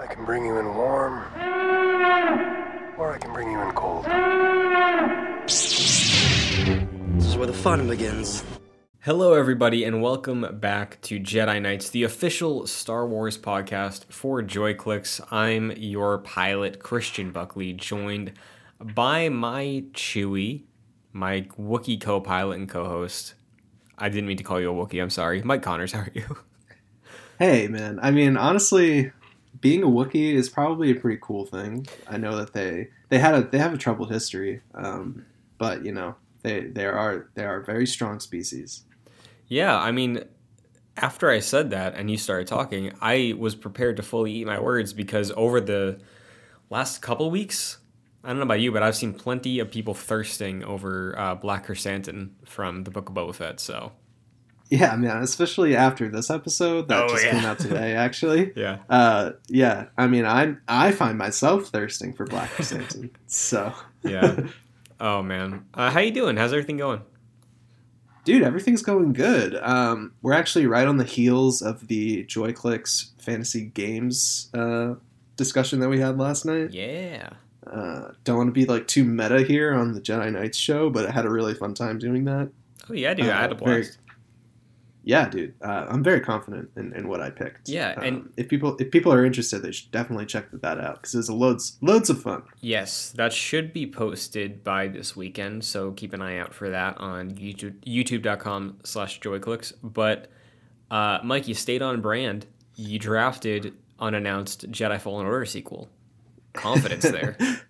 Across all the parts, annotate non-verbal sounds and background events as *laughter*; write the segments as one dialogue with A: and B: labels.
A: I can bring you in warm, or I can bring you in cold.
B: This is where the fun begins.
C: Hello, everybody, and welcome back to Jedi Nights, the official Star Wars podcast for JoyClicks. I'm your pilot, Christian Buckley, joined by my Chewie, my Wookiee co pilot and co host. I didn't mean to call you a Wookiee, I'm sorry. Mike Connors, how are you?
D: Hey, man. I mean, honestly, being a Wookiee is probably a pretty cool thing. I know that they they had a they have a troubled history, um, but you know they they are they are very strong species.
C: Yeah, I mean, after I said that and you started talking, I was prepared to fully eat my words because over the last couple weeks, I don't know about you, but I've seen plenty of people thirsting over uh, Black Krrsantan from the Book of Boba Fett. So
D: Yeah, man. Especially after this episode that
C: Oh,
D: just
C: yeah.
D: came out today, actually. *laughs*
C: yeah,
D: Uh, yeah. I mean, I I find myself thirsting for Black Krrsantan. so,
C: yeah. *laughs* oh man, uh, how you doing? How's everything going?
D: dude, everything's going good. Um, we're actually right on the heels of the JoyClicks fantasy games uh, discussion that we had last night.
C: Yeah,
D: Uh, don't want to be like too meta here on the Jedi Nights show, but I had a really fun time doing that.
C: oh yeah, dude, I had a
D: Uh, very-
C: blast.
D: Yeah, dude, uh, I'm very confident in, in what I picked.
C: Yeah,
D: Um,
C: and-
D: if people if people are interested, they should definitely check that out because there's a loads loads of fun.
C: Yes, that should be posted by this weekend, so keep an eye out for that on YouTube, youtube.com slash joyclicks. But, uh, Mike, you stayed on brand. You drafted unannounced Jedi Fallen Order sequel. Confidence there. *laughs*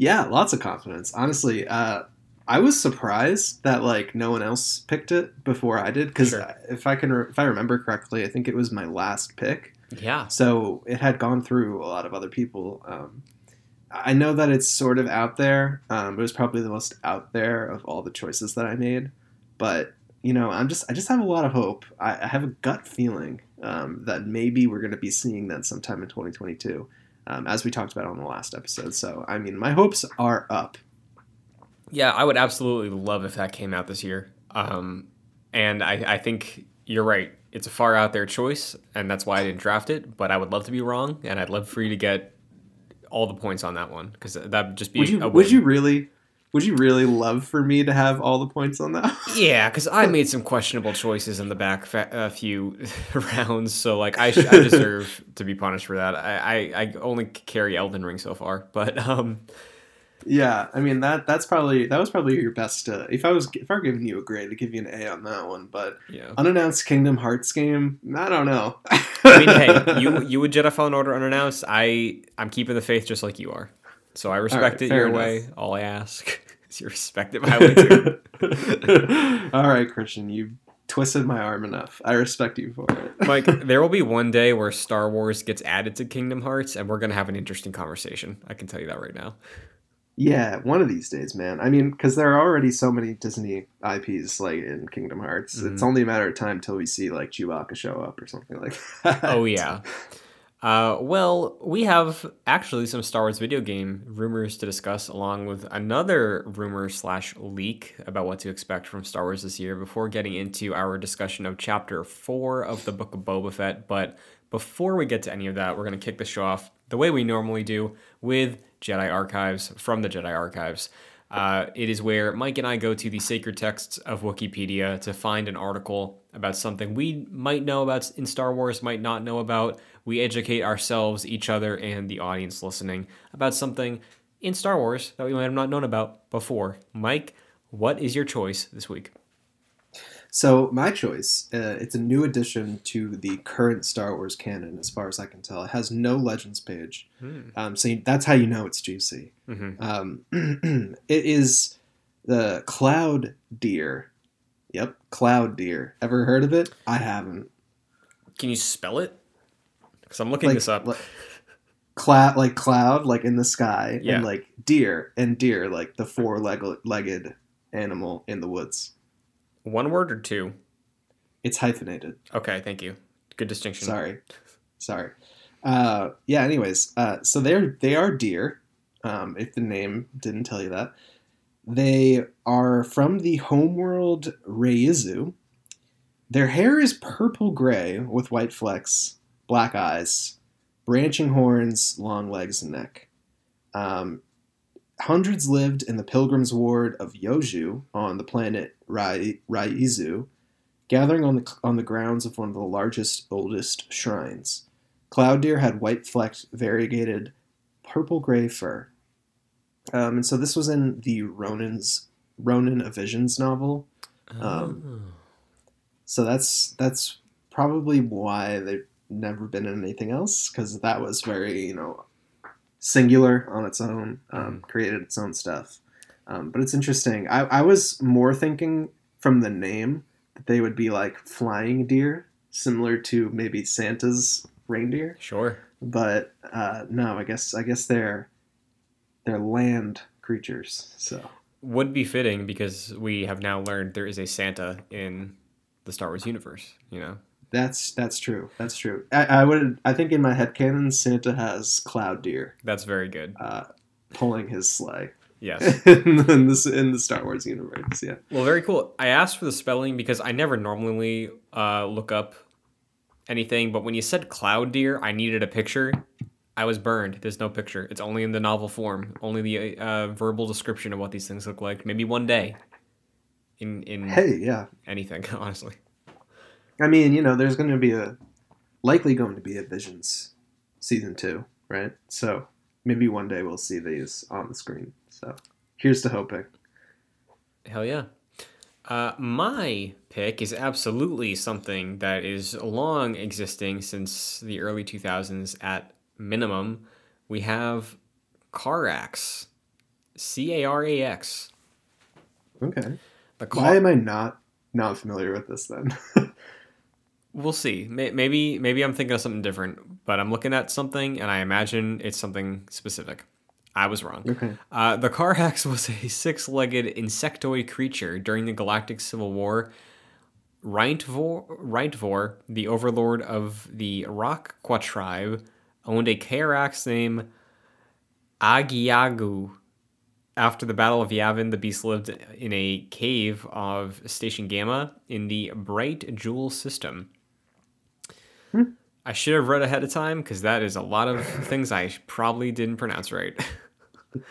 D: Yeah, lots of confidence. Honestly, uh, I was surprised that like no one else picked it before I did because
C: Sure.
D: if I can re- if I remember correctly, I think it was my last pick.
C: Yeah.
D: So it had gone through a lot of other people. Um, I know that it's sort of out there. Um, it was probably the most out there of all the choices that I made. But you know, I'm just I just have a lot of hope. I, I have a gut feeling um, that maybe we're going to be seeing that sometime in 2022, um, as we talked about on the last episode. So I mean, my hopes are up.
C: Yeah, I would absolutely love if that came out this year. Um, and I, I think you're right. It's a far out there choice, and that's why I didn't draft it. But I would love to be wrong, and I'd love for you to get all the points on that one because that'd just be
D: Would you
C: a
D: would you really would you really love for me to have all the points on that? *laughs*
C: Yeah, because I made some questionable choices in the back fa- a few *laughs* rounds, so like I, sh- I *laughs* deserve to be punished for that. I, I, I only carry Elden Ring so far, but um,
D: Yeah, I mean that that's probably that was probably your best. Uh, if I was if I were giving you a grade, I'd give you an A on that one. But
C: yeah.
D: unannounced Kingdom Hearts game, I don't know.
C: I mean, *laughs* hey, you you would Jedi Fallen Order unannounced. I I'm keeping the faith just like you are, so I respect
D: right,
C: it your
D: enough.
C: way. All I ask *laughs* is you respect it my way too. *laughs*
D: All right, Christian, you twisted my arm enough. I respect you for it.
C: Mike, there will be one day where Star Wars gets added to Kingdom Hearts, and we're gonna have an interesting conversation. I can tell you that right now.
D: Yeah, one of these days, man. I mean, because there are already so many Disney IPs like in Kingdom Hearts. It's
C: Mhm.
D: only a matter of time till we see like Chewbacca show up or something like *laughs* that.
C: Oh yeah. Uh, well, we have actually some Star Wars video game rumors to discuss, along with another rumor slash leak about what to expect from Star Wars this year. Before getting into our discussion of Chapter Four of the Book of Boba Fett, but before we get to any of that, we're going to kick the show off the way we normally do with Jedi Archives from the Jedi Archives. Uh, it is where Mike and I go to the sacred texts of Wikipedia to find an article about something we might know about in Star Wars, might not know about. We educate ourselves, each other, and the audience listening about something in Star Wars that we might have not known about before. Mike, what is your choice this week?
D: So my choice, uh, it's a new addition to the current Star Wars canon, as far as I can tell. It has no Legends page,
C: Hmm.
D: um, so you- that's how you know it's juicy.
C: Mhm.
D: Um, *clears throat* it is the Cloud Deer. Yep, Cloud Deer. Ever heard of it? I haven't.
C: Can you spell it? Because I'm looking
D: Like,
C: this up.
D: like- cloud, like cloud, like in the sky,
C: Yeah.
D: and like deer, and deer, like the four-legged animal in the woods.
C: One word or two?
D: It's hyphenated.
C: Okay, thank you. Good distinction.
D: Sorry, sorry. Uh, yeah. Anyways, uh, so they're they are deer. Um, if the name didn't tell you that, they are from the homeworld Reizu. Their hair is purple gray with white flecks, black eyes, branching horns, long legs, and neck. Um, hundreds lived in the pilgrims' ward of Yoju on the planet Rai- Raizu, gathering on the on the grounds of one of the largest, oldest shrines. Cloud deer had white flecked, variegated, purple gray fur. Um, and so this was in the Ronin's Ronin of Visions novel. Um, So that's that's probably why they've never been in anything else because that was very you know singular on its own, um, created its own stuff. Um, but it's interesting. I, I was more thinking from the name that they would be like flying deer, similar to maybe Santa's reindeer.
C: sure.
D: But uh, no, I guess I guess they're they're land creatures. So
C: Would be fitting because we have now learned there is a Santa in the Star Wars universe. You know.
D: That's that's true. That's true. I, I would I think in my head canon, Santa has cloud deer
C: That's very good.
D: uh, pulling his sleigh
C: Yes. *laughs*
D: in this in the Star Wars universe. Yeah.
C: Well, very cool. I asked for the spelling because I never normally uh, look up anything, but when you said cloud deer, I needed a picture. I was burned. There's no picture. It's only in the novel form, only the uh, verbal description of what these things look like. Maybe one day. In in
D: Hey, yeah.
C: anything, *laughs* honestly.
D: I mean, you know, there's going to be a likely going to be a Visions season two, right? So maybe one day we'll see these on the screen. So here's to hoping.
C: Hell yeah. Uh, my pick is absolutely something that is long existing since the early 2000s at minimum. We have Carax. C A R A X.
D: Okay.
C: The
D: Why am I not not familiar with this then? *laughs*
C: We'll see. Maybe maybe I'm thinking of something different, but I'm looking at something and I imagine it's something specific. I was wrong.
D: okay.
C: Uh, the Carax was a six-legged insectoid creature during the Galactic Civil War. Reintvor, Reintvor, the overlord of the Rokqua tribe, owned a Carax named Agiagu. After the Battle of Yavin, the beast lived in a cave of Station Gamma in the Bright Jewel system. I should have read ahead of time because that is a lot of things I probably didn't pronounce right. *laughs*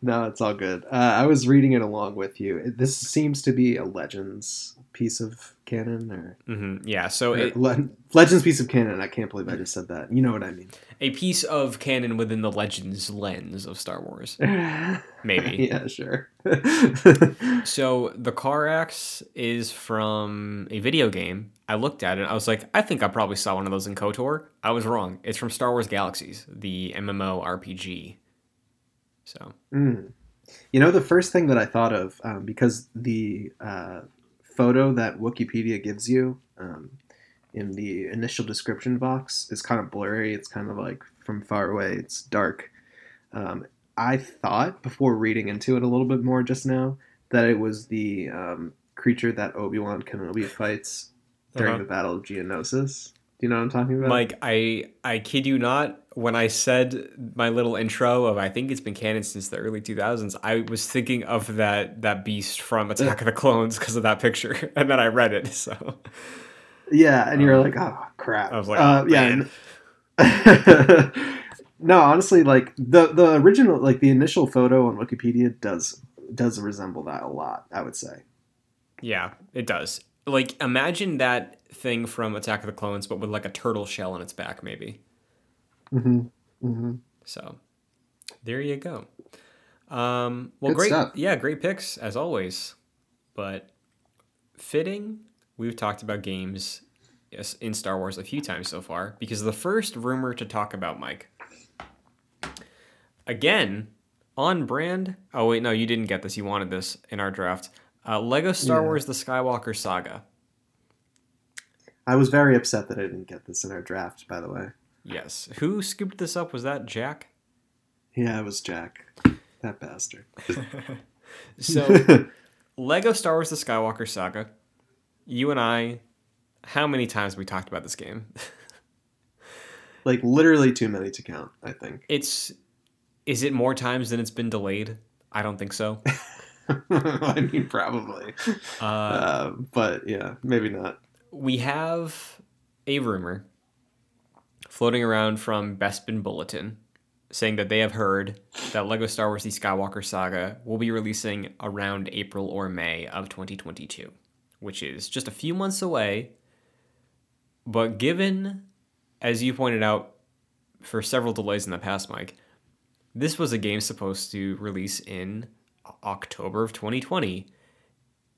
D: No, it's all good. Uh, I was reading it along with you. This seems to be a Legends piece of canon, or,
C: hmm Yeah, so
D: or
C: it,
D: Le- Legends piece of canon. I can't believe I just said that. You know what I mean?
C: a piece of canon within the Legends lens of Star Wars, *laughs* maybe.
D: yeah, sure. *laughs*
C: So the Carax is from a video game. I looked at it. I was like, I think I probably saw one of those in KOTOR. I was wrong. It's from Star Wars Galaxies, the MMO RPG. So
D: Mm. You know, the first thing that I thought of, um, because the uh, photo that Wikipedia gives you um, in the initial description box is kind of blurry. It's kind of like from far away, it's dark. Um, I thought before reading into it a little bit more just now that it was the um, creature that Obi Wan Kenobi fights during
C: Uh-huh.
D: the Battle of Geonosis. Do you know what I'm talking about?
C: Mike, I I kid you not. When I said my little intro of I think it's been canon since the early 2000s, I was thinking of that that beast from Attack of the Clones because of that picture, *laughs* and then I read it. So
D: Yeah, and you're
C: Um,
D: like, oh crap.
C: I was like,
D: uh,
C: oh,
D: yeah. *laughs* no, honestly, like the the original, like the initial photo on Wikipedia does does resemble that a lot. I would say.
C: yeah, it does. Like imagine that thing from Attack of the Clones, but with like a turtle shell on its back, maybe.
D: Mm-hmm. Mm-hmm.
C: So there you go. Um, well,
D: Good
C: great.
D: stuff.
C: Yeah, great picks as always. But fitting, we've talked about games in Star Wars a few times so far because the first rumor to talk about, Mike, again, on brand. Oh, wait, no, you didn't get this. You wanted this in our draft. Uh, Lego Star
D: Yeah.
C: Wars The Skywalker Saga.
D: I was very upset that I didn't get this in our draft. By the way,
C: Yes. Who scooped this up? Was that Jack?
D: yeah, it was Jack, that bastard. *laughs*
C: So. Lego Star Wars: The Skywalker Saga. You and I, how many times have we talked about this game? *laughs*
D: like literally too many to count. I think.
C: It's is it more times than it's been delayed? I don't think so. *laughs*
D: I mean, probably.
C: Uh,
D: Uh, but yeah, maybe not.
C: we have a rumor floating around from Bespin Bulletin saying that they have heard that Lego Star Wars The Skywalker Saga will be releasing around April or May of 2022, which is just a few months away. But given, as you pointed out, for several delays in the past, Mike, this was a game supposed to release in October of 2020.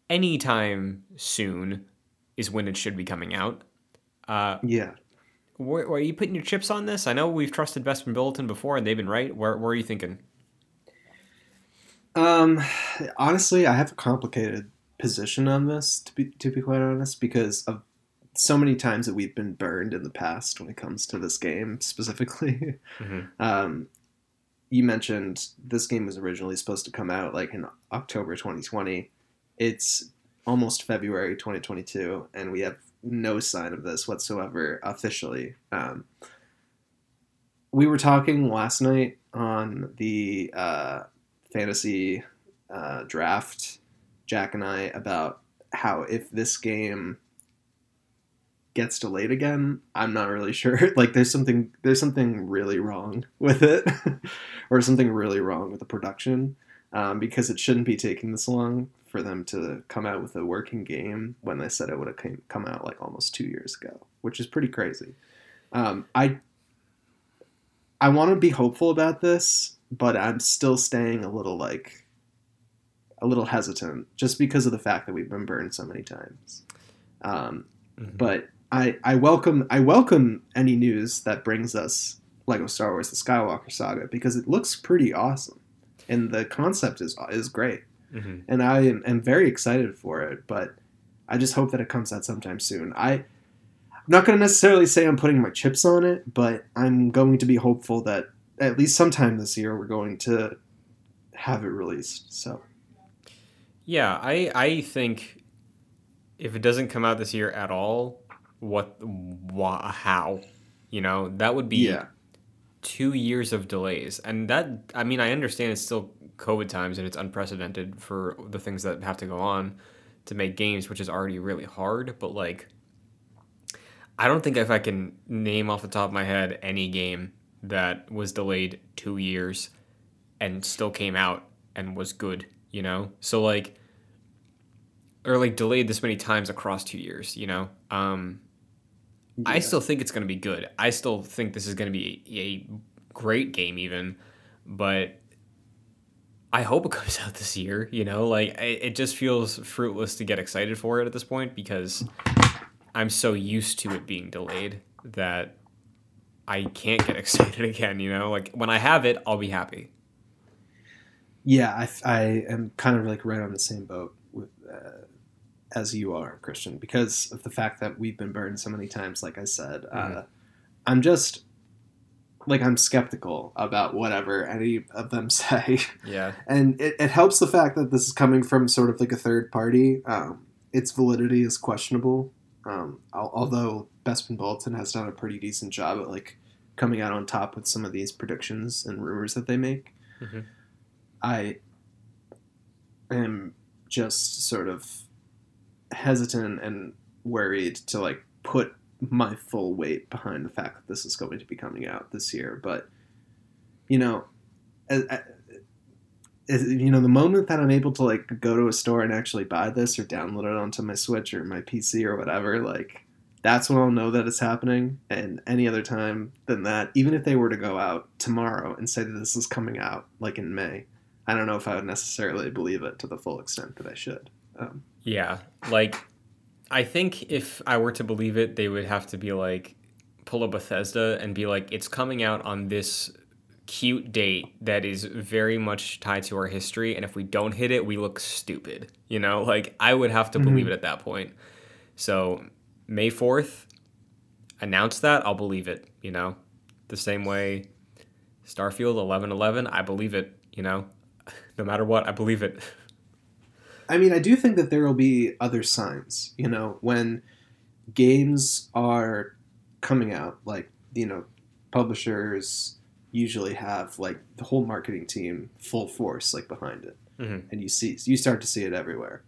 C: Anytime soon is when it should be coming out. Uh,
D: Yeah.
C: Where, where are you putting your chips on this? I know we've trusted Bespin Bulletin before, and they've been right. Where, where are you thinking?
D: Um, honestly, I have a complicated position on this to be to be quite honest because of so many times that we've been burned in the past when it comes to this game specifically.
C: Mhm. *laughs*
D: Um, you mentioned this game was originally supposed to come out like in October 2020. It's almost February 2022, and we have no sign of this whatsoever officially. Um, we were talking last night on the uh, fantasy uh, draft, Jack and I, about how if this game gets delayed again, I'm not really *laughs* sure. like there's something there's something really wrong with it, *laughs* or something really wrong with the production, um, because it shouldn't be taking this long for them to come out with a working game when they said it would have came, come out like almost two years ago, which is pretty crazy. Um, I I want to be hopeful about this, but I'm still staying a little like a little hesitant just because of the fact that we've been burned so many times. Um,
C: Mhm.
D: but I, I welcome I welcome any news that brings us Lego Star Wars: The Skywalker Saga because it looks pretty awesome, and the concept is is great,
C: Mhm.
D: and I am, am very excited for it. But I just hope that it comes out sometime soon. I I'm not going to necessarily say I'm putting my chips on it, but I'm going to be hopeful that at least sometime this year we're going to have it released. So
C: Yeah, I I think if it doesn't come out this year at all, what wha, how, you know, that would be
D: yeah,
C: two years of delays, and that I mean I understand it's still COVID times and it's unprecedented for the things that have to go on to make games, which is already really hard. But like, I don't think if I can name off the top of my head any game that was delayed two years and still came out and was good, you know. So like, or like delayed this many times across two years, you know. Um, I still think it's going to be good. I still think this is going to be a great game, even, but I hope it *laughs* comes out this year. You know, like it, it just feels fruitless to get excited for it at this point because I'm so used to it being delayed that I can't get *laughs* excited again. You know, like when I have it, I'll be happy.
D: Yeah, I, I am kind of like right on the same boat with uh, as you are, Christian, because of the fact that we've been burned so many times. Like I said, uh,
C: Mhm.
D: I'm just like I'm skeptical about whatever any of them *laughs* say,
C: Yeah.
D: and it, it helps the fact that this is coming from sort of like a third party. Um, its validity is questionable, um, although Bespin Bulletin has done a pretty decent job at like coming out on top with some of these predictions and rumors that they make.
C: Mhm.
D: I am just sort of hesitant and worried to like put my full weight behind the fact that this is going to be coming out this year. But you know, as, as, you know, the moment that I'm able to like go to a store and actually buy this or download it onto my Switch or my PC or whatever, like that's when I'll know that it's happening. And any other time than that, even if they were to go out tomorrow and say that this is coming out like in May, I don't know if I would necessarily believe it to the full extent that I should. Um,
C: Yeah, like I think if I were to believe it, they would have to be like pull a Bethesda and be like, it's coming out on this cute date that is very much tied to our history, and if we don't hit it, we look stupid. You know, like I would have to believe it at that point. So May fourth, announce that, I'll believe it. You know, the same way Starfield eleven eleven, I believe it. You know, *laughs* no matter what, I believe it. *laughs*
D: I mean, I do think that there will be other signs. You know, when games are coming out, like you know, publishers usually have like the whole marketing team full force like behind it,
C: Mhm.
D: and you see you start to see it everywhere,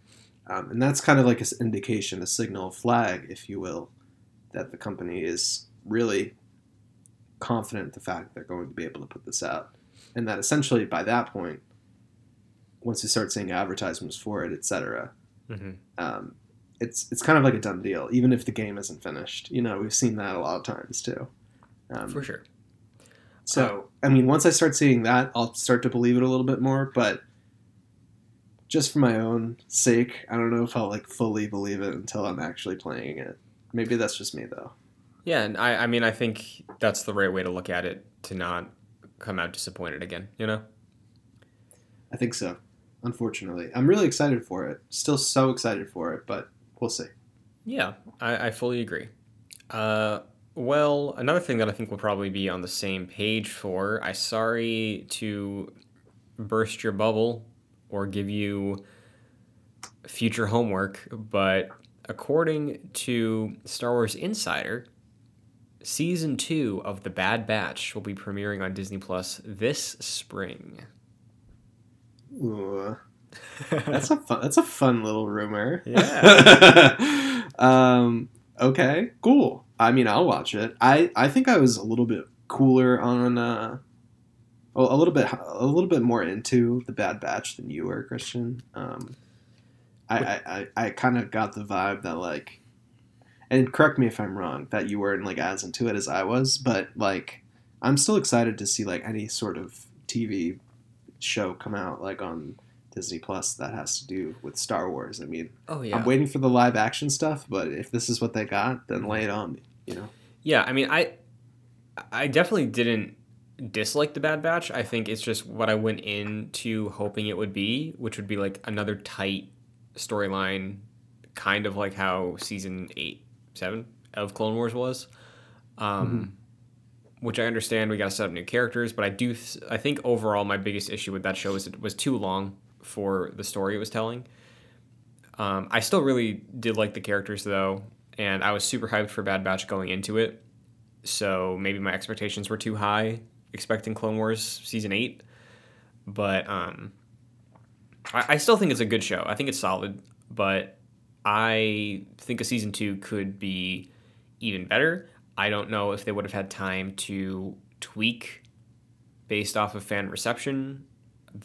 D: um, and that's kind of like an indication, a signal, a flag, if you will, that the company is really confident in the fact that they're going to be able to put this out, and that essentially by that point, once you start seeing advertisements for it, etc.,
C: hmm
D: um, it's it's kind of like a done deal, even if the game isn't finished. You know, we've seen that a lot of times too. Um,
C: For sure.
D: So, I mean, once I start seeing that, I'll start to believe it a little bit more. But just for my own sake, I don't know if I'll like fully believe it until I'm actually playing it. Maybe that's just me though.
C: Yeah, and I, I mean, I think that's the right way to look at it to not come out disappointed again. You know?
D: I think so. Unfortunately, I'm really excited for it. Still so excited for it, but we'll see.
C: Yeah, I, I fully agree. Uh, well, another thing that I think we'll probably be on the same page for, I sorry to burst your bubble or give you future homework, but according to Star Wars Insider, season two of The Bad Batch will be premiering on Disney Plus this spring.
D: Ooh, that's a fun. That's a fun little rumor.
C: Yeah. *laughs*
D: um. Okay. Cool. I mean, I'll watch it. I I think I was a little bit cooler on. Uh, well, a little bit a little bit more into the Bad Batch than you were, Christian. Um, I I, I, I kind of got the vibe that like, and correct me if I'm wrong, that you weren't like as into it as I was, but like, I'm still excited to see like any sort of TV show come out like on Disney Plus that has to do with Star Wars. I mean,
C: Oh, yeah.
D: I'm waiting for the live action stuff, but if this is what they got, then lay it on me. You know.
C: Yeah, I mean, I I definitely didn't dislike the Bad Batch. I think it's just what I went into hoping it would be, which would be like another tight storyline, kind of like how season eight, seven of Clone Wars was. Um, Which I understand we got to set up new characters, but I do th- I think overall my biggest issue with that show is it was too long for the story it was telling. Um, I still really did like the characters though, and I was super hyped for Bad Batch going into it. So maybe my expectations were too high, expecting Clone Wars season eight. But um, I, I still think it's a good show. I think it's solid, but I think a season two could be even better. I don't know if they would have had time to tweak based off of fan reception,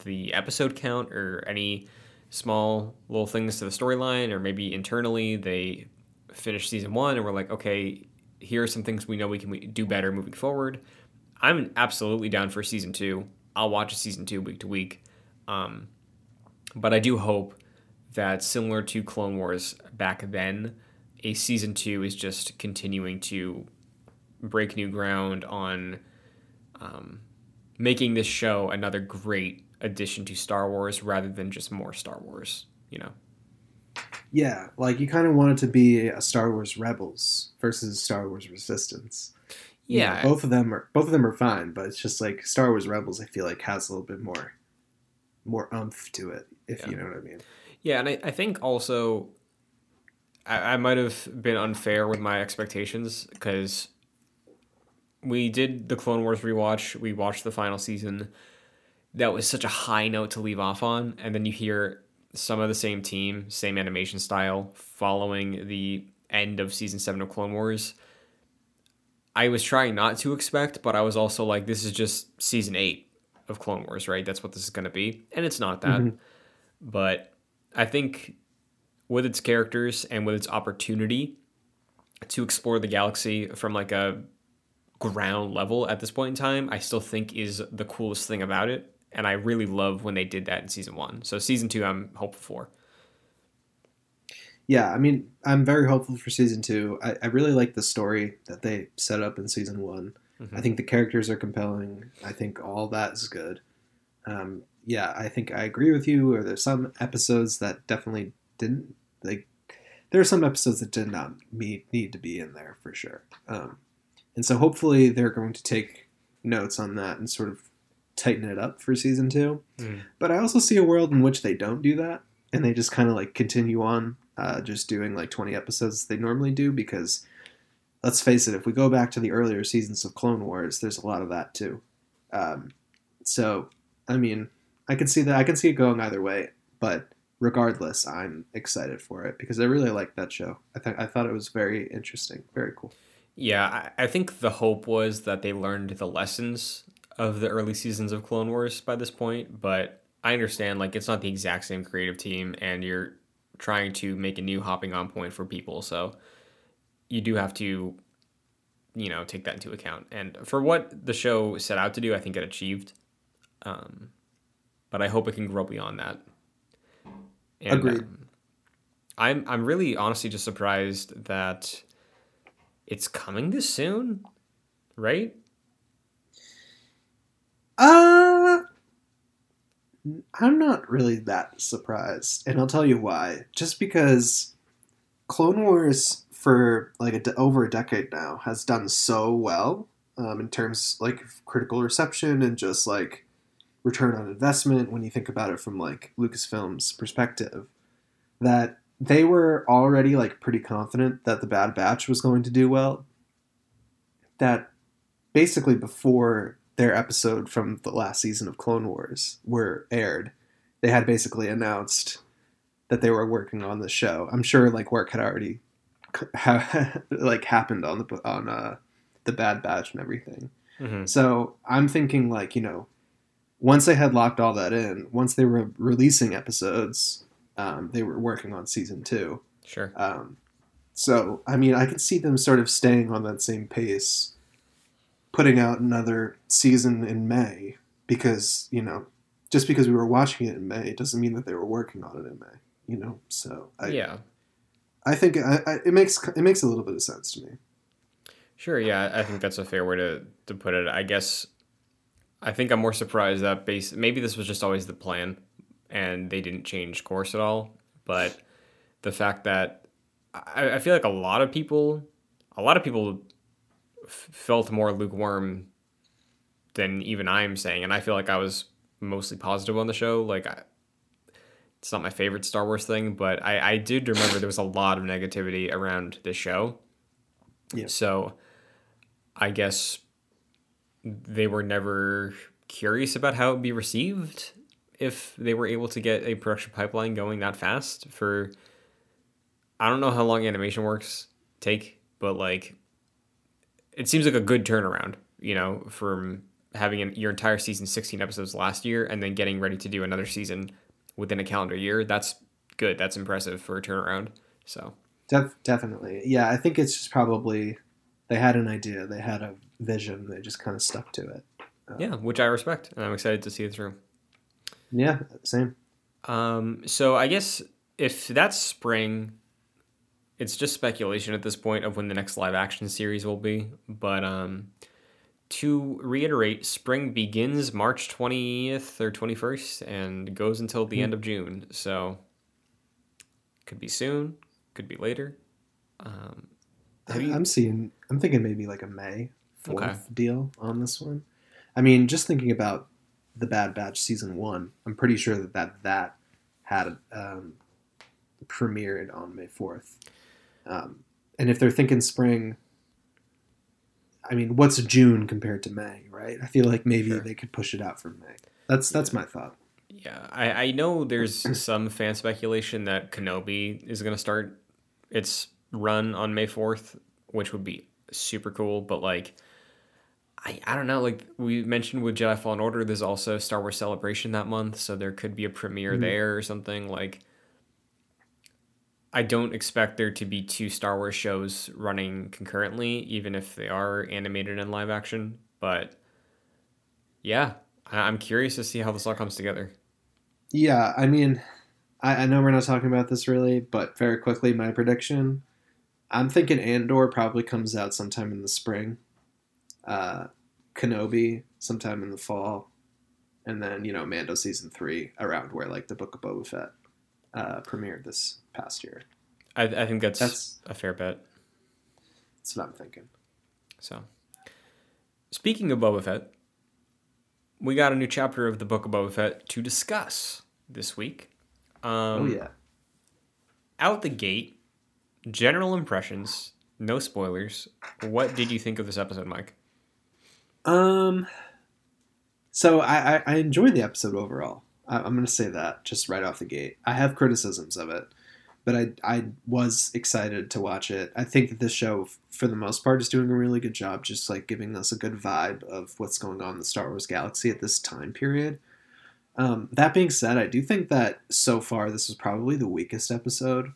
C: the episode count, or any small little things to the storyline, or maybe internally they finished season one and we're like, okay, here are some things we know we can do better moving forward. I'm absolutely down for season two. I'll watch a season two week to week. Um, but I do hope that similar to Clone Wars back then, a season two is just continuing to break new ground on um, making this show another great addition to Star Wars rather than just more Star Wars. You know.
D: Yeah, like you kind of want it to be a Star Wars Rebels versus Star Wars Resistance. You know,
C: Yeah.
D: both of them are both of them are fine, but it's just like Star Wars Rebels. I feel like has a little bit more, more umph to it, if
C: Yeah.
D: you know what I mean.
C: Yeah, and I, I think also I, I might have been unfair with my expectations because we did the Clone Wars rewatch. We watched the final season. That was such a high note to leave off on, and then you hear some of the same team, same animation style, following the end of season seven of Clone Wars. I was trying not to expect, but I was also like, this is just season eight of Clone Wars, right? That's what this is going to be, and it's not that.
D: Mhm.
C: But I think with its characters and with its opportunity to explore the galaxy from like a ground level at this point in time, I still think is the coolest thing about it. And I really love when they did that in season one. So season two, I'm hopeful for.
D: Yeah, I mean, I'm very hopeful for season two. I, I really like the story that they set up in season one.
C: Mhm.
D: I think the characters are compelling. I think all that is good. Um, yeah, I think I agree with you. Or there's some episodes that definitely didn't like. There are some episodes that did not need need to be in there for sure. Um, and so hopefully they're going to take notes on that and sort of tighten it up for season two.
C: Mm.
D: But I also see a world in which they don't do that and they just kind of like continue on uh, just doing like 20 episodes they normally do because let's face it if we go back to the earlier seasons of clone wars there's a lot of that too um, so i mean i can see that i can see it going either way but regardless i'm excited for it because i really like that show i think i thought it was very interesting very cool
C: Yeah, I, I think the hope was that they learned the lessons of the early seasons of Clone Wars by this point, but I understand like it's not the exact same creative team and you're trying to make a new hopping on point for people, so you do have to you know take that into account. And for what the show set out to do, I think it achieved. Um, but I hope it can grow beyond that. And,
D: Agreed.
C: um, I'm I'm really honestly just surprised that it's coming this soon, right?
D: Uh I'm not really that surprised, and I'll tell you why. Just because Clone Wars for like a de- over a decade now has done so well um, in terms like critical reception and just like return on investment when you think about it from like Lucasfilm's perspective that they were already like pretty confident that the Bad Batch was going to do well. That basically before their episode from the last season of Clone Wars were aired, they had basically announced that they were working on the show. I'm sure like work had already *laughs* ha- like happened on the on uh, the Bad Batch and everything.
C: Mm-hmm.
D: So I'm thinking like you know, once they had locked all that in, once they were releasing episodes, um, they were working on season two.
C: Sure.
D: Um, so I mean, I could see them sort of staying on that same pace, putting out another season in May because you know, just because we were watching it in May it doesn't mean that they were working on it in May. You know, so I,
C: yeah.
D: I think I, I, it makes it makes a little bit of sense to me.
C: Sure. Yeah. I think that's a fair way to to put it. I guess. I think I'm more surprised that base. Maybe this was just always the plan, and they didn't change course at all. But the fact that I, I feel like a lot of people, a lot of people f- felt more lukewarm than even I'm saying, and I feel like I was mostly positive on the show. Like, I, it's not my favorite Star Wars thing, but I, I did remember there was a lot of negativity around this show.
D: Yeah.
C: So, I guess they were never curious about how it would be received if they were able to get a production pipeline going that fast for I don't know how long animation works take, but like it seems like a good turnaround, you know, from having an, your entire season 16 episodes last year and then getting ready to do another season within a calendar year. That's good. That's impressive for a turnaround. So,
D: Def- definitely, yeah. I think it's just probably they had an idea, they had a vision, they just kind of stuck to it.
C: yeah, which I respect and I'm excited to see it through.
D: Yeah, same.
C: Um, so I guess if that's spring, it's just speculation at this point of when the next live action series will be. But um, to reiterate, spring begins March 20th or 21st and goes until the
D: Hmm.
C: end of June. So could be soon, could be later. Um, you-
D: I'm seeing. I'm thinking maybe like a May fourth
C: Okay.
D: deal on this one. I mean, just thinking about the Bad Batch season one, I'm pretty sure that that, that had um, premiered on May fourth. Um, and if they're thinking spring, I mean, what's June compared to May, right? I feel like maybe
C: Sure.
D: they could push it out from May. That's that's my thought.
C: Yeah, I, I know there's *clears throat* some fan speculation that Kenobi is going to start its run on May 4th, which would be super cool. But, like, I, I don't know. Like, we mentioned with Jedi Fallen Order, there's also Star Wars Celebration that month. So there could be a premiere
D: Mhm.
C: there or something. Like, I don't expect there to be two Star Wars shows running concurrently, even if they are animated and live action. But, yeah, I- I'm curious to see how this all comes together.
D: Yeah, I mean, I, I know we're not talking about this really, but very quickly, my prediction. I'm thinking Andor probably comes out sometime in the spring. Uh, Kenobi sometime in the fall, and then you know Mando season three around where like the Book of Boba Fett uh, premiered this past year.
C: I, I think that's,
D: That's
C: a fair bet.
D: that's what I'm thinking.
C: So, speaking of Boba Fett, we got a new chapter of the Book of Boba Fett to discuss this week. Um,
D: oh yeah,
C: Out the gate, general impressions, no spoilers. What did you think of this episode, Mike?
D: Um, so I, I, I enjoyed the episode overall. I, I'm going to say that just right off the gate. I have criticisms of it, but I I was excited to watch it. I think that this show, for the most part, is doing a really good job, just like giving us a good vibe of what's going on in the Star Wars galaxy at this time period. Um, that being said, I do think that so far this was probably the weakest episode,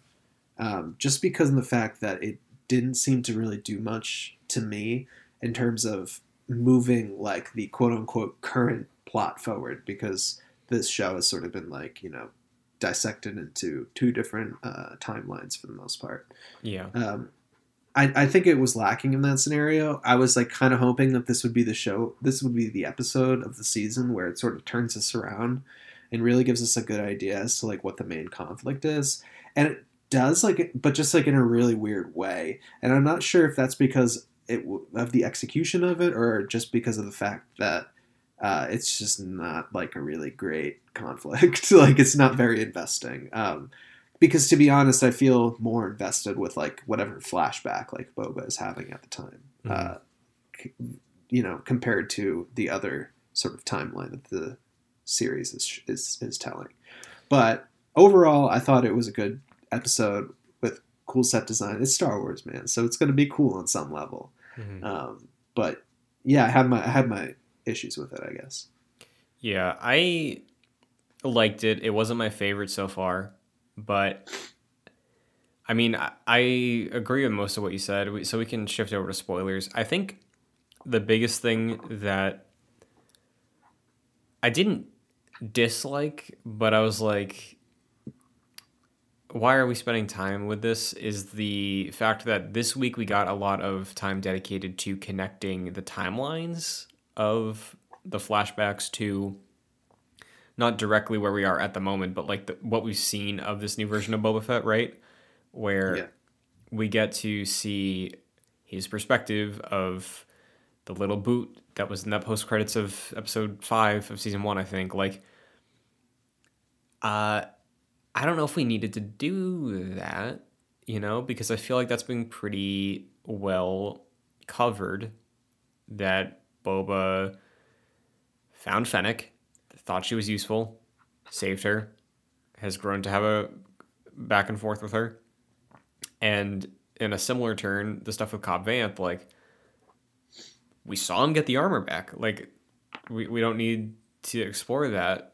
D: um, just because of the fact that it didn't seem to really do much to me in terms of moving like the quote unquote current plot forward because this show has sort of been like you know dissected into two different uh, timelines for the most part.
C: Yeah.
D: Um, I, I think it was lacking in that scenario. I was like kind of hoping that this would be the show, this would be the episode of the season where it sort of turns us around and really gives us a good idea as to like what the main conflict is. And it does like, but just like in a really weird way. And I'm not sure if that's because it of the execution of it or just because of the fact that uh, it's just not like a really great *laughs* conflict. *laughs* like it's not very investing. Um, because to be honest, I feel more invested with like whatever flashback like Boba is having at the time.
C: Mhm.
D: Uh, c- you know, compared to the other sort of timeline that the series is is is telling. But overall, I thought it was a good episode cool set design. It's Star Wars, man, so it's going to be cool on some level.
C: Mhm.
D: Um, but yeah, I had my I had my issues with it, I guess.
C: Yeah, I liked it. It wasn't my favorite so far, but I mean, I, I agree with most of what you said. We, so we can shift over to spoilers. I think the biggest thing that I didn't dislike, but I was like, why are we spending time with this? Is the fact that this week we got a lot of time dedicated to connecting the timelines of the flashbacks to not directly where we are at the moment, but like the, what we've seen of this new version of Boba Fett, right? Where
D: Yeah.
C: we get to see his perspective of the little boot that was in that post credits of episode five of season one, I think. Like, uh, I don't know if we needed to do that, you know, because I feel like that's been pretty well covered. That Boba found Fennec, thought she was useful, saved her, has grown to have a back and forth with her. And in a similar turn, the stuff with Cobb Vanth, like we saw him get the armor back. Like we, we don't need to explore that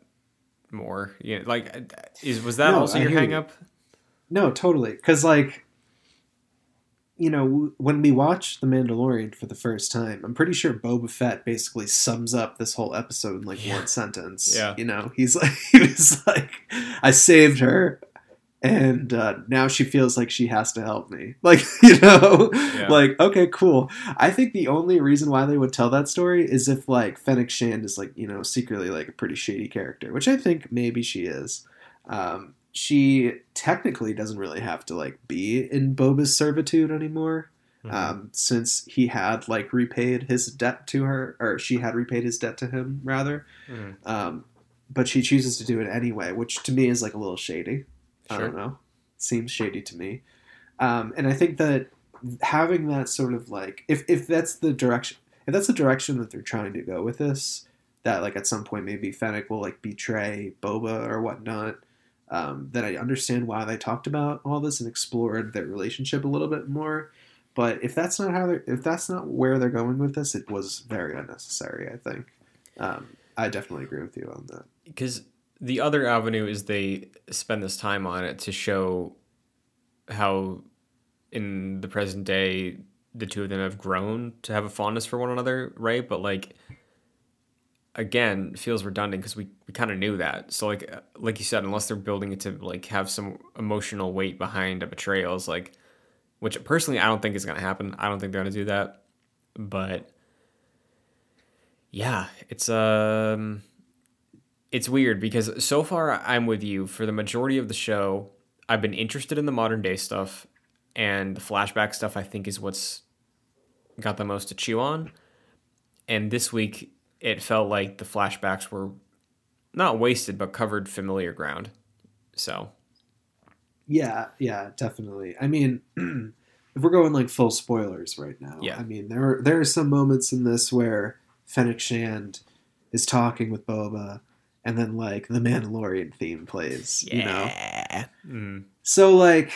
C: more. Yeah, like is was that
D: No,
C: also
D: I
C: your hang
D: you.
C: up?
D: No, totally. Because, like, you know, w- when we watch The Mandalorian for the first time, I'm pretty sure Boba Fett basically sums up this whole episode in like
C: Yeah.
D: one sentence.
C: Yeah.
D: You know, he's *laughs* like, he was like, I saved her. And uh, now she feels like she has to help me. *laughs* Like, you know,
C: Yeah.
D: like, okay, cool. I think the only reason why they would tell that story is if, like, Fennec Shand is, like, you know, secretly, like, a pretty shady character, which I think maybe she is. Um, she technically doesn't really have to like be in Boba's servitude anymore,
C: Mhm.
D: um, since he had like repaid his debt to her, or she had repaid his debt to him rather.
C: Mhm.
D: Um, but she chooses to do it anyway, which to me is like a little shady. I don't know, seems shady to me. Um, and I think that having that sort of like, if if that's the direction, if that's the direction that they're trying to go with this, that like at some point maybe Fennec will like betray Boba or whatnot. Um, that I understand why they talked about all this and explored their relationship a little bit more. But if that's not how they're, if that's not where they're going with this, it was very unnecessary. I think. Um, I definitely agree with you on that.
C: because the other avenue is they spend this time on it to show how in the present day the two of them have grown to have a fondness for one another right? But like again feels redundant because we, we kind of knew that. So like uh, like you said unless they're building it to like have some emotional weight behind a betrayal is like which personally i don't think is going to happen. I don't think they're going to do that. But yeah it's um it's weird because so far I'm with you for the majority of the show. I've been interested in the modern day stuff, and the flashback stuff I think is what's got the most to chew on. And this week, it felt like the flashbacks were not wasted, but covered familiar ground. So
D: Yeah, yeah, definitely. I mean, *clears throat* if we're going like full spoilers right now,
C: Yeah.
D: I mean there are, there are some moments in this where Fennec Shand is talking with Boba, and then like the Mandalorian theme plays. You know,
C: Mm.
D: so like.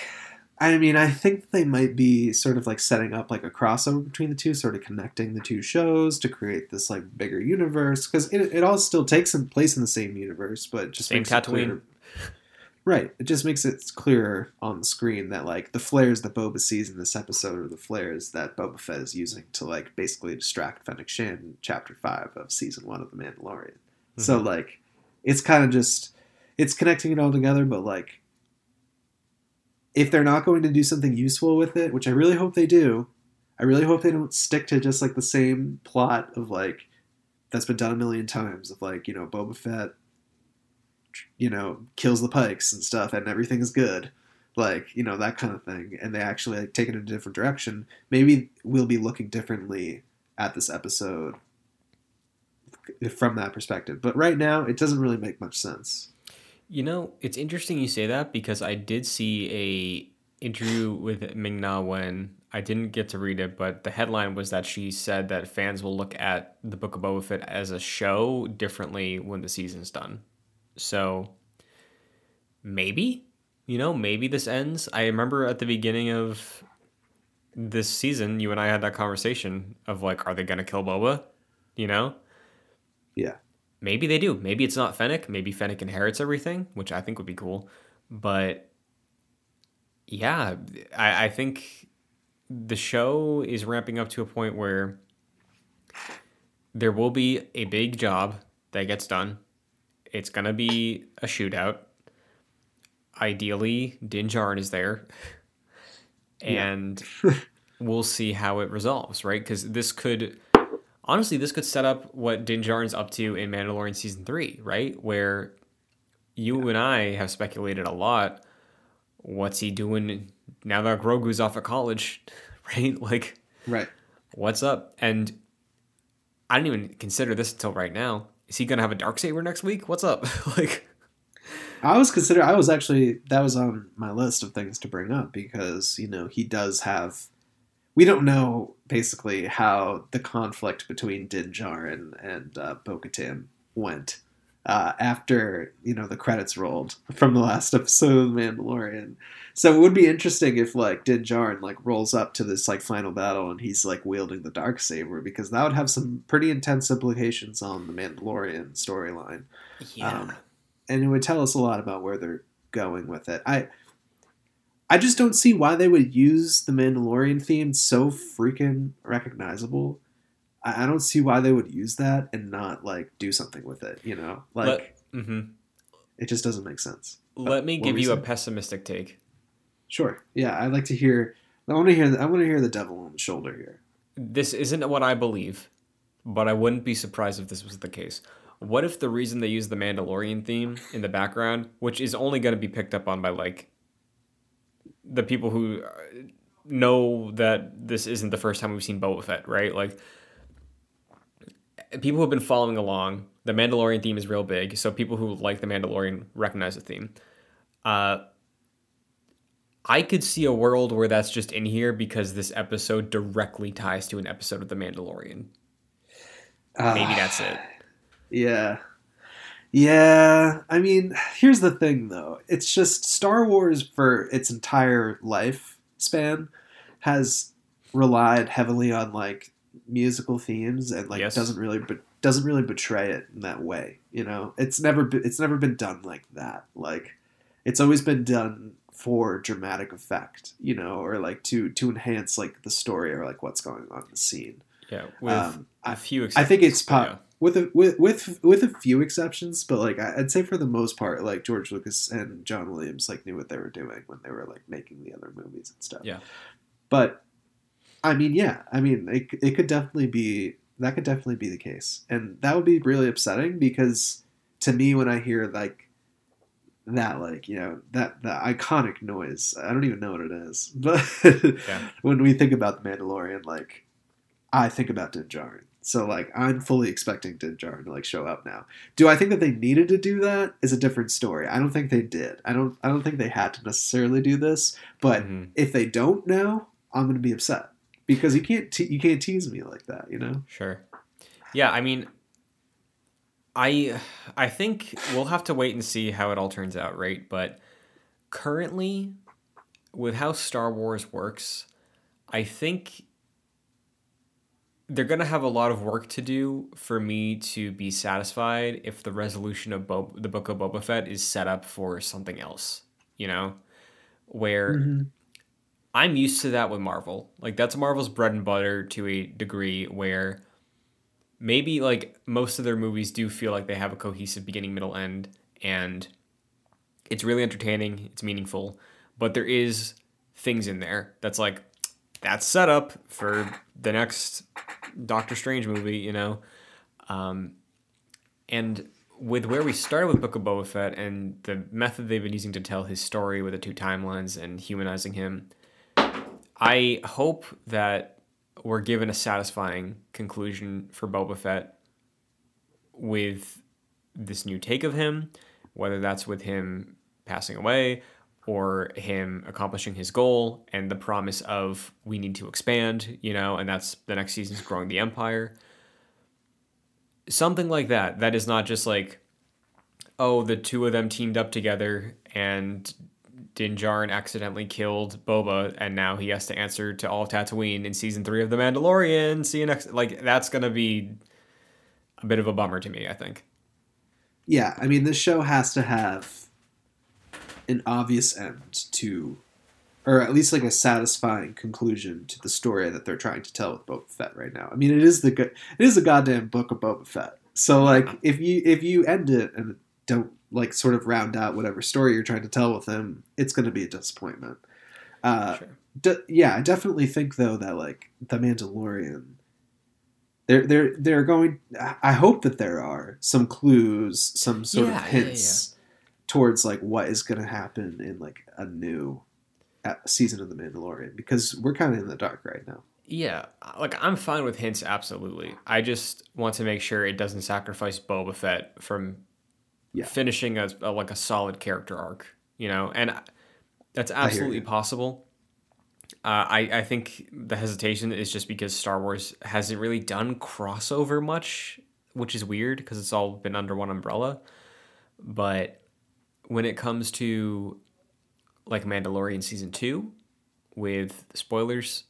D: I mean, I think they might be sort of like setting up like a crossover between the two, sort of connecting the two shows to create this like bigger universe. Because it, it all still takes some place in the same universe, but just
C: Same
D: makes it
C: Tatooine.
D: Right. It just makes it clearer on the screen that like the flares that Boba sees in this episode are the flares that Boba Fett is using to like basically distract Fennec Shand in chapter five of season one of The Mandalorian. So
C: Mm-hmm.
D: like it's kind of just it's connecting it all together, but like if they're not going to do something useful with it, which I really hope they do, I really hope they don't stick to just like the same plot of like that's been done a million times of like, you know, Boba Fett you know, kills the pikes and stuff and everything is good. Like, you know, that kind of thing. And they actually like take it in a different direction. Maybe we'll be looking differently at this episode from that perspective. But right now it doesn't really make much sense.
C: You know, it's interesting you say that because I did see a interview with Ming Na Wen. I didn't get to read it, but the headline was that she said that fans will look at the Book of Boba Fett as a show differently when the season's done. So maybe, you know, maybe this ends. I remember at the beginning of this season, you and I had that conversation of like, are they gonna kill Boba? You know?
D: Yeah.
C: Maybe they do. Maybe it's not Fennec. Maybe Fennec inherits everything, which I think would be cool. But yeah, I, I think the show is ramping up to a point where there will be a big job that gets done. It's gonna be a shootout. Ideally, Din Djarin is there, and *laughs* we'll see how it resolves, right? Because this could honestly, this could set up what Din Djarin's up to in Mandalorian season three, right? Where you and I have speculated a lot. What's he doing now that Grogu's off at college, *laughs* right? Like,
D: Right.
C: what's up? And I didn't even consider this until right now. Is he gonna have a dark saber next week? What's up? *laughs* like,
D: I was considering. I was actually that was on my list of things to bring up because you know he does have we don't know basically how the conflict between Din Djarin and uh, Bo-Katan went uh, after you know the credits rolled from the last episode of The Mandalorian. So it would be interesting if like Din Djarin like rolls up to this like final battle and he's like wielding the dark saber because that would have some pretty intense implications on the Mandalorian storyline
C: yeah,
D: Um, and it would tell us a lot about where they're going with it. I I just don't see why they would use the Mandalorian theme so freaking recognizable. I, I don't see why they would use that and not like do something with it. You know, like
C: let, hmm
D: it just doesn't make sense.
C: let me give
D: you
C: you a pessimistic take.
D: Sure, yeah, I'd like to hear. I want to hear. I want to hear the devil on the shoulder here.
C: this isn't what I believe, but I wouldn't be surprised if this was the case. What if the reason they use the Mandalorian theme in the background, which is only going to be picked up on by like the people who uh, know that this isn't the first time we've seen Boba Fett, right? Like people who have been following along, the Mandalorian theme is real big, so people who like the Mandalorian recognize the theme. Uh, I could see a world where that's just in here because this episode directly ties to an episode of The Mandalorian. Maybe
D: Ah,
C: that's it.
D: Yeah. Yeah. I mean, here's the thing though. It's just Star Wars for its entire lifespan has relied heavily on like musical themes and like
C: Yes.
D: doesn't really but doesn't really betray it in that way, you know. It's never been it's never been done like that. Like it's always been done for dramatic effect, you know, or like to to enhance like the story or like what's going on in the scene.
C: Yeah, with
D: Um,
C: a few exceptions.
D: I think it's
C: but
D: pop with a with with with a few exceptions, but like I'd say for the most part, like George Lucas and John Williams like knew what they were doing when they were like making the other movies and stuff.
C: Yeah.
D: But I mean, yeah, I mean, it it could definitely be that could definitely be the case, and that would be really upsetting because to me, when I hear like that, like you know that the iconic noise, I don't even know what it is, *laughs* but
C: Yeah.
D: when we think about the Mandalorian, like I think about Din Djarin. So like I'm fully expecting Din Djarin to like show up now. Do I think that they needed to do that? Is a different story. I don't think they did. I don't. I don't think they had to necessarily do this. But
C: Mhm.
D: if they don't now, I'm going to be upset because you can't te- you can't tease me like that. You know.
C: Sure. Yeah, I mean, I I think we'll have to wait and see how it all turns out, right? But currently, with how Star Wars works, I think they're gonna have a lot of work to do for me to be satisfied if the resolution of Bo- the Book of Boba Fett is set up for something else. You know, where
D: Mm-hmm.
C: I'm used to that with Marvel. Like that's Marvel's bread and butter to a degree where maybe like most of their movies do feel like they have a cohesive beginning, middle, end, and it's really entertaining, it's meaningful, but there is things in there that's like that's set up for the next Doctor Strange movie, you know. Um, and with where we started with Book of Boba Fett and the method they've been using to tell his story with the two timelines and humanizing him, I hope that we're given a satisfying conclusion for Boba Fett with this new take of him, whether that's with him passing away or him accomplishing his goal and the promise of we need to expand, you know, and that's the next season's growing the empire. Something like that. That is not just like, oh, the two of them teamed up together and Din Djarin accidentally killed Boba, and now he has to answer to all of Tatooine in season three of The Mandalorian. See you next. Like that's gonna be a bit of a bummer to me. I think.
D: Yeah, I mean, this show has to have an obvious end to, or at least like a satisfying conclusion to the story that they're trying to tell with Boba Fett right now. I mean, it is the good, it is the goddamn book of Boba Fett. So like, if you if you end it and don't like sort of round out whatever story you're trying to tell with him, it's going to be a disappointment. Uh,
C: Sure.
D: d- yeah, I definitely think though that like the Mandalorian, they're they're they're going. I hope that there are some clues, some sort
C: Yeah,
D: of
C: yeah,
D: hints towards like what is going to happen in like a new season of the Mandalorian because we're kind of in the dark right now.
C: Yeah, like I'm fine with hints, absolutely. I just want to make sure it doesn't sacrifice Boba Fett from
D: Yeah.
C: finishing a, a like a solid character arc, you know, and I- that's absolutely
D: you.
C: possible. Uh, I I think the hesitation is just because Star Wars hasn't really done crossover much, which is weird because it's all been under one umbrella. But when it comes to like Mandalorian season two, with spoilers,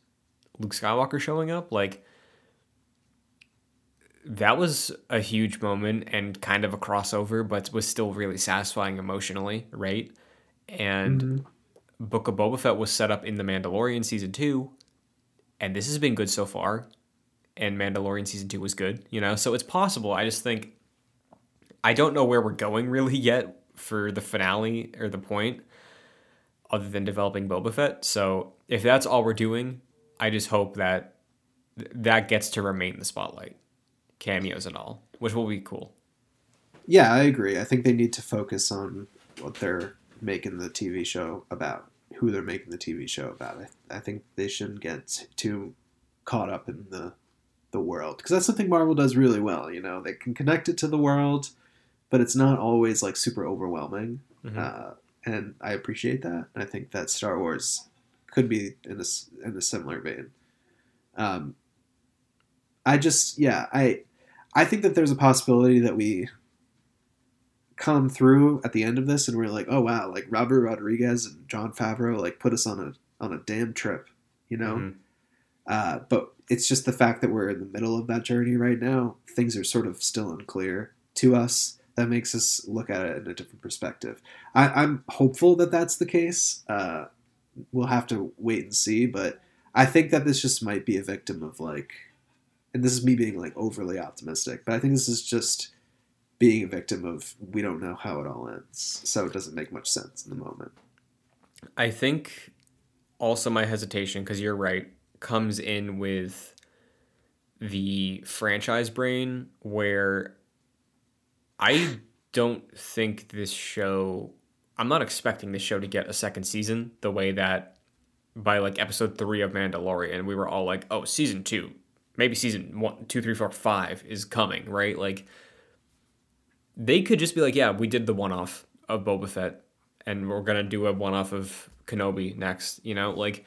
C: Luke Skywalker showing up, like that was a huge moment and kind of a crossover, but was still really satisfying emotionally, right? And mm-hmm. Book of Boba Fett was set up in the Mandalorian season two, and this has been good so far. And Mandalorian season two was good, you know, so it's possible. I just think I don't know where we're going really *laughs* yet for the finale or the point, other than developing Boba Fett. So if that's all we're doing, I just hope that th- that gets to remain the spotlight, cameos and all, which will be cool.
D: Yeah, I agree. I think they need to focus on what they're making the TV show about, who they're making the TV show about. I, I think they shouldn't get too caught up in the the world because that's something Marvel does really well. You know, they can connect it to the world, but it's not always like super overwhelming.
C: Mhm.
D: Uh, and I appreciate that. And I think that Star Wars could be in a in a similar vein. Um, I just yeah I I think that there's a possibility that we come through at the end of this and we're like, oh wow, like Robert Rodriguez and Jon Favreau like put us on a on a damn trip, you know.
C: Mhm.
D: Uh, but it's just the fact that we're in the middle of that journey right now. Things are sort of still unclear to us. That makes us look at it in a different perspective. I, I'm hopeful that that's the case. Uh, we'll have to wait and see, but I think that this just might be a victim of like, and this is me being like overly optimistic, but I think this is just being a victim of we don't know how it all ends, so it doesn't make much sense in the moment.
C: I think also my hesitation, because you're right, comes in with the franchise brain where I don't think this show, I'm not expecting this show to get a second season the way that by like episode three of Mandalorian, we were all like, oh, season two, maybe season one, two, three, four, five is coming, right? Like, they could just be like, yeah, we did the one off of Boba Fett and we're gonna do a one off of Kenobi next. You know, like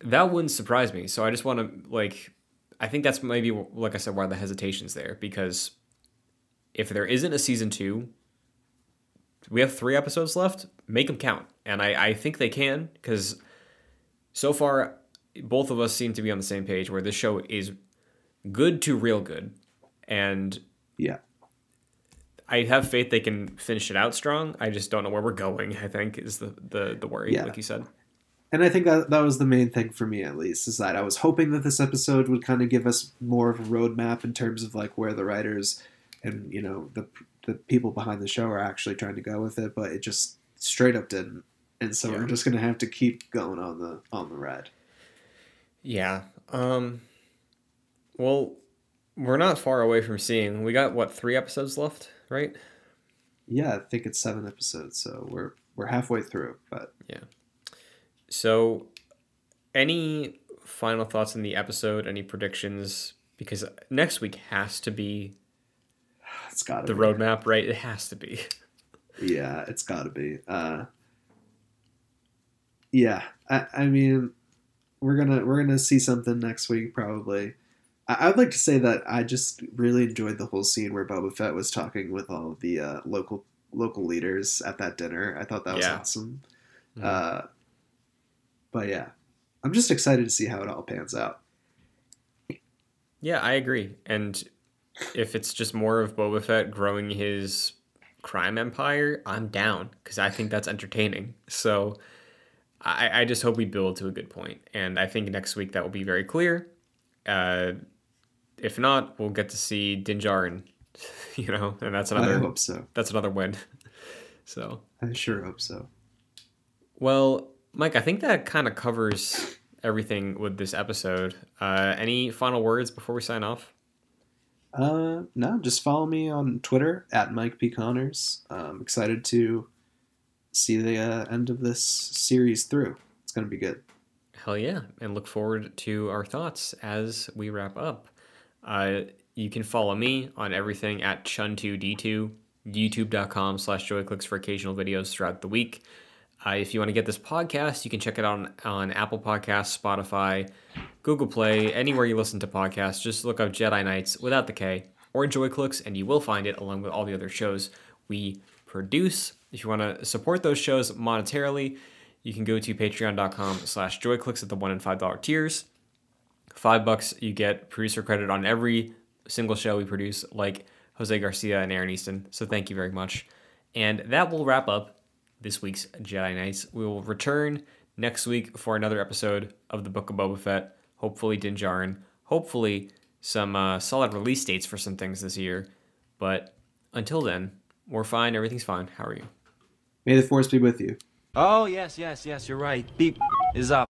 C: that wouldn't surprise me. So I just want to like, I think that's maybe like I said why the hesitation's there because if there isn't a season two, we have three episodes left. Make them count, and I I think they can because so far both of us seem to be on the same page where this show is good to real good, and
D: Yeah.
C: I have faith they can finish it out strong. I just don't know where we're going. I think is the the the worry,
D: Yeah.
C: like you said.
D: And I think that that was the main thing for me, at least, is that I was hoping that this episode would kind of give us more of a roadmap in terms of like where the writers and you know the the people behind the show are actually trying to go with it, but it just straight up didn't. And so
C: Yeah.
D: we're just gonna have to keep going on the on the red.
C: Yeah. Um. Well, we're not far away from seeing. We got what three episodes left, right?
D: Yeah, I think it's seven episodes, so we're we're halfway through. But yeah.
C: So, any final thoughts on the episode? Any predictions? Because next week has to be
D: it's got to be the
C: roadmap, right? It has to be.
D: Yeah, it's got to be. Uh, yeah, I, I mean, we're gonna we're gonna see something next week probably. I, I'd like to say that I just really enjoyed the whole scene where Boba Fett was talking with all of the uh, local local leaders at that dinner. I thought that was
C: Yeah.
D: awesome.
C: Mhm.
D: Uh, but yeah, I'm just excited to see how it all pans out.
C: Yeah, I agree. And if it's just more of Boba Fett growing his crime empire, I'm down because I think that's entertaining. So I, I just hope we build to a good point. And I think next week that will be very clear. Uh, if not, we'll get to see Din Djarin, *laughs* you know, and that's another.
D: I hope so.
C: that's another win. *laughs* So
D: I sure hope so.
C: well, Mike, I think that kind of covers everything with this episode. Uh, any final words before we sign off?
D: Uh, no, just follow me on Twitter at Mike P. Connors. I'm excited to see the uh, end of this series through. It's going to be good.
C: Hell yeah. And look forward to our thoughts as we wrap up. Uh, you can follow me on everything at chun2d2, youtube.com slash joyclicks for occasional videos throughout the week. Uh, if you want to get this podcast, you can check it out on, on Apple Podcasts, Spotify, Google Play, anywhere you listen to podcasts. Just look up Jedi Nights without the K or Joyclicks, and you will find it along with all the other shows we produce. If you want to support those shows monetarily, you can go to patreon.com slash joyclicks at the one and five dollar tiers. Five bucks, you get producer credit on every single show we produce, like Jose Garcia and Aaron Eastin. So thank you very much. And that will wrap up this week's Jedi Nights. We will return next week for another episode of the Book of Boba Fett. Hopefully, Din Djarin. Hopefully, some uh, solid release dates for some things this year. But until then, we're fine. Everything's fine. How are you?
D: May the force be with you.
B: Oh, yes, yes, yes, you're right. Beep is up.